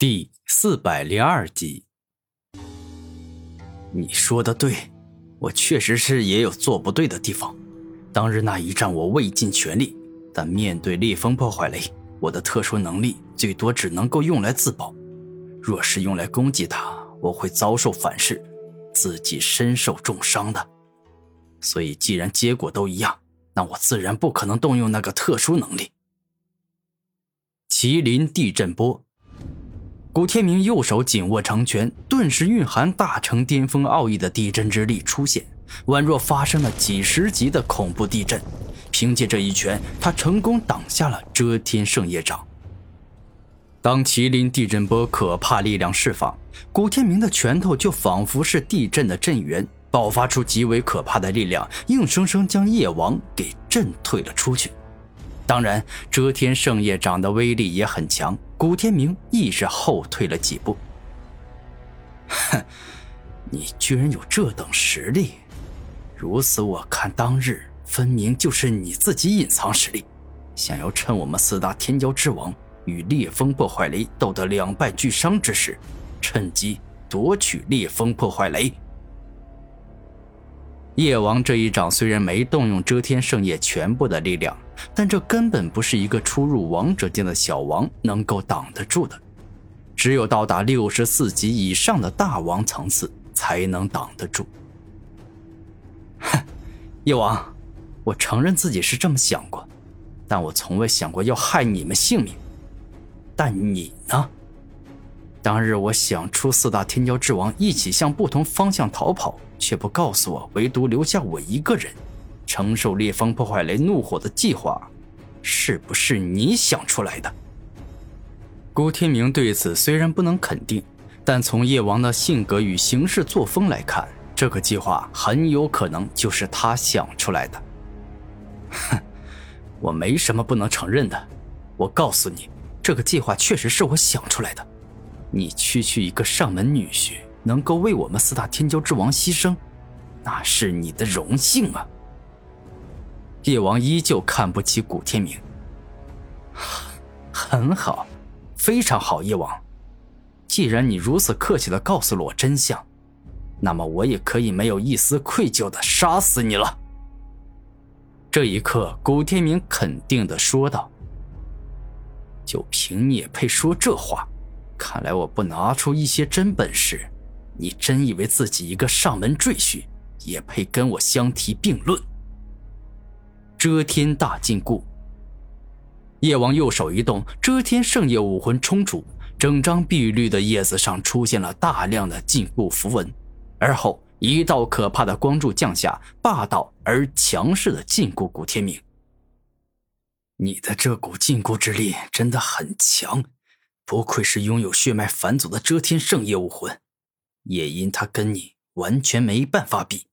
第四百零二集，你说的对，我确实是也有做不对的地方。当日那一战我未尽全力，但面对烈风破坏雷，我的特殊能力最多只能够用来自保。若是用来攻击他，我会遭受反噬，自己身受重伤的。所以既然结果都一样，那我自然不可能动用那个特殊能力——麒麟地震波。古天明右手紧握长拳，顿时蕴含大成巅峰奥义的地震之力出现，宛若发生了几十级的恐怖地震。凭借这一拳，他成功挡下了遮天圣业掌。当麒麟地震波可怕力量释放，古天明的拳头就仿佛是地震的震源，爆发出极为可怕的力量，硬生生将夜王给震退了出去。当然，遮天圣业掌的威力也很强。古天明亦是后退了几步。哼，你居然有这等实力！如此，我看当日分明就是你自己隐藏实力，想要趁我们四大天骄之王与烈风破坏雷斗得两败俱伤之时，趁机夺取烈风破坏雷。夜王这一掌虽然没动用遮天圣夜全部的力量，但这根本不是一个初入王者境的小王能够挡得住的，只有到达六十四级以上的大王层次才能挡得住。哼，夜王，我承认自己是这么想过，但我从未想过要害你们性命。但你呢？当日我想出四大天骄之王一起向不同方向逃跑。却不告诉我，唯独留下我一个人，承受烈风破坏雷怒火的计划，是不是你想出来的？郭天明对此虽然不能肯定，但从叶王的性格与行事作风来看，这个计划很有可能就是他想出来的。哼，我没什么不能承认的。我告诉你，这个计划确实是我想出来的。你区区一个上门女婿。能够为我们四大天骄之王牺牲，那是你的荣幸啊！叶王依旧看不起古天明。很好，非常好，叶王。既然你如此客气的告诉了我真相，那么我也可以没有一丝愧疚的杀死你了。这一刻，古天明肯定的说道：“就凭你也配说这话？看来我不拿出一些真本事。”你真以为自己一个上门赘婿也配跟我相提并论？遮天大禁锢。叶王右手一动，遮天圣叶武魂冲出，整张碧绿的叶子上出现了大量的禁锢符文，而后一道可怕的光柱降下，霸道而强势的禁锢古天明。你的这股禁锢之力真的很强，不愧是拥有血脉返祖的遮天圣叶武魂。也因他跟你完全没办法比。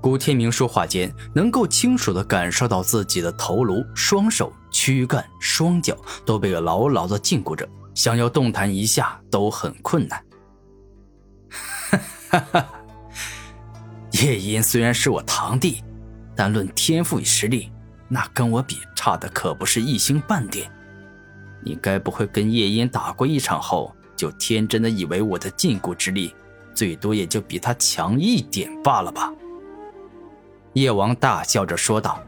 古天明说话间，能够清楚的感受到自己的头颅、双手、躯干、双脚都被牢牢的禁锢着，想要动弹一下都很困难。哈哈，叶音虽然是我堂弟，但论天赋与实力，那跟我比差的可不是一星半点。你该不会跟叶音打过一场后？就天真的以为我的禁锢之力，最多也就比他强一点罢了吧？叶王大笑着说道：“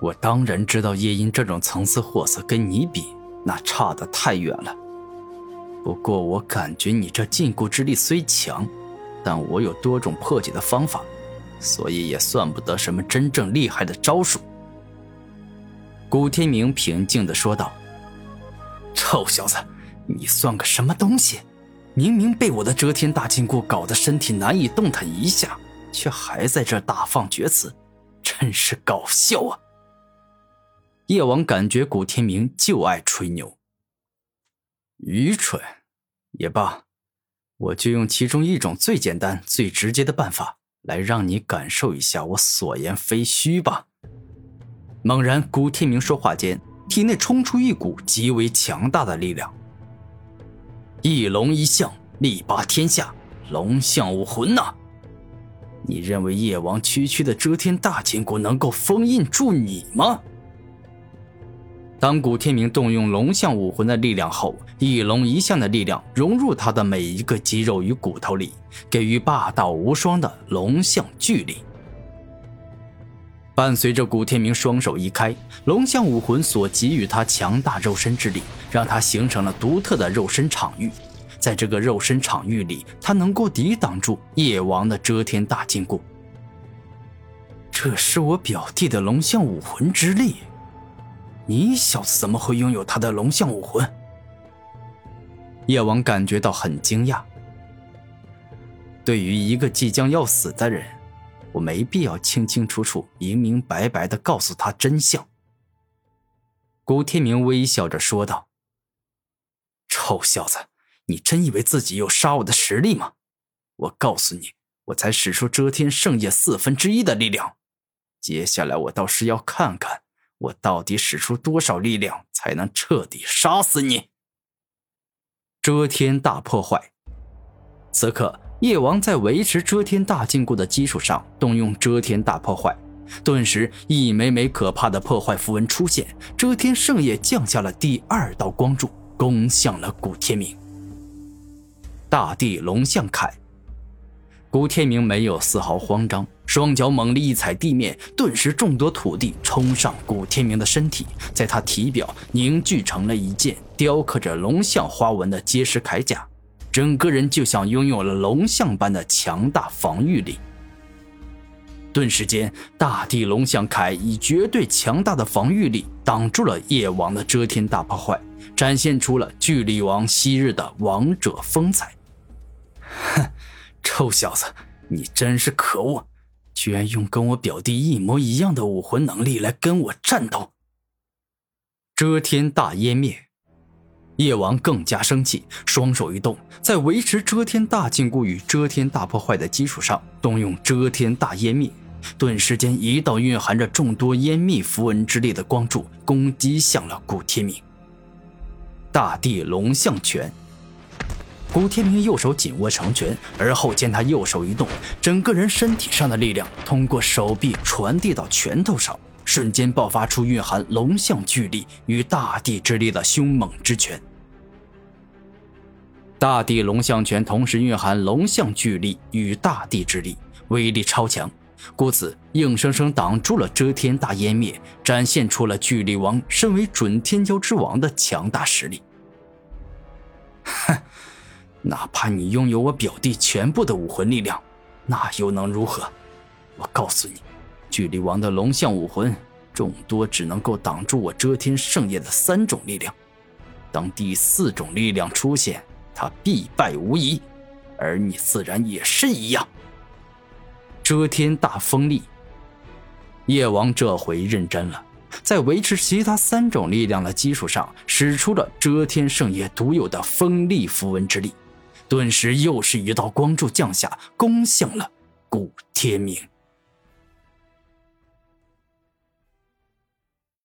我当然知道叶音这种层次货色跟你比，那差得太远了。不过我感觉你这禁锢之力虽强，但我有多种破解的方法，所以也算不得什么真正厉害的招数。”古天明平静地说道：“臭小子！”你算个什么东西？明明被我的遮天大禁锢搞得身体难以动弹一下，却还在这大放厥词，真是搞笑啊！叶王感觉古天明就爱吹牛，愚蠢也罢，我就用其中一种最简单、最直接的办法来让你感受一下我所言非虚吧。猛然，古天明说话间，体内冲出一股极为强大的力量。一龙一象，力拔天下，龙象武魂呐！你认为夜王区区的遮天大金箍能够封印住你吗？当古天明动用龙象武魂的力量后，一龙一象的力量融入他的每一个肌肉与骨头里，给予霸道无双的龙象巨力。伴随着古天明双手一开，龙象武魂所给予他强大肉身之力，让他形成了独特的肉身场域。在这个肉身场域里，他能够抵挡住夜王的遮天大禁锢。这是我表弟的龙象武魂之力。你小子怎么会拥有他的龙象武魂？夜王感觉到很惊讶。对于一个即将要死的人，我没必要清清楚楚、明明白白的告诉他真相。古天明微笑着说道：“臭小子，你真以为自己有杀我的实力吗？我告诉你，我才使出遮天圣业四分之一的力量。接下来，我倒是要看看。”我到底使出多少力量才能彻底杀死你？遮天大破坏。此刻，夜王在维持遮天大禁锢的基础上，动用遮天大破坏，顿时一枚枚可怕的破坏符文出现，遮天圣业降下了第二道光柱，攻向了古天明。大地龙象铠。古天明没有丝毫慌张，双脚猛力一踩地面，顿时众多土地冲上古天明的身体，在他体表凝聚成了一件雕刻着龙象花纹的结实铠甲，整个人就像拥有了龙象般的强大防御力。顿时间，大地龙象铠以绝对强大的防御力挡住了夜王的遮天大破坏，展现出了巨力王昔日的王者风采。哼！臭小子，你真是可恶！居然用跟我表弟一模一样的武魂能力来跟我战斗！遮天大湮灭，夜王更加生气，双手一动，在维持遮天大禁锢与遮天大破坏的基础上，动用遮天大湮灭，顿时间一道蕴含着众多湮灭符文之力的光柱攻击向了古天明。大地龙象拳。古天明右手紧握成拳，而后见他右手一动，整个人身体上的力量通过手臂传递到拳头上，瞬间爆发出蕴含龙象巨力与大地之力的凶猛之拳。大地龙象拳同时蕴含龙象巨力与大地之力，威力超强，故此硬生生挡住了遮天大湮灭，展现出了巨力王身为准天骄之王的强大实力。哼！哪怕你拥有我表弟全部的武魂力量，那又能如何？我告诉你，巨力王的龙象武魂众多只能够挡住我遮天圣业的三种力量，当第四种力量出现，他必败无疑，而你自然也是一样。遮天大锋利，夜王这回认真了，在维持其他三种力量的基础上，使出了遮天圣业独有的锋利符文之力。顿时，又是一道光柱降下，攻向了古天明。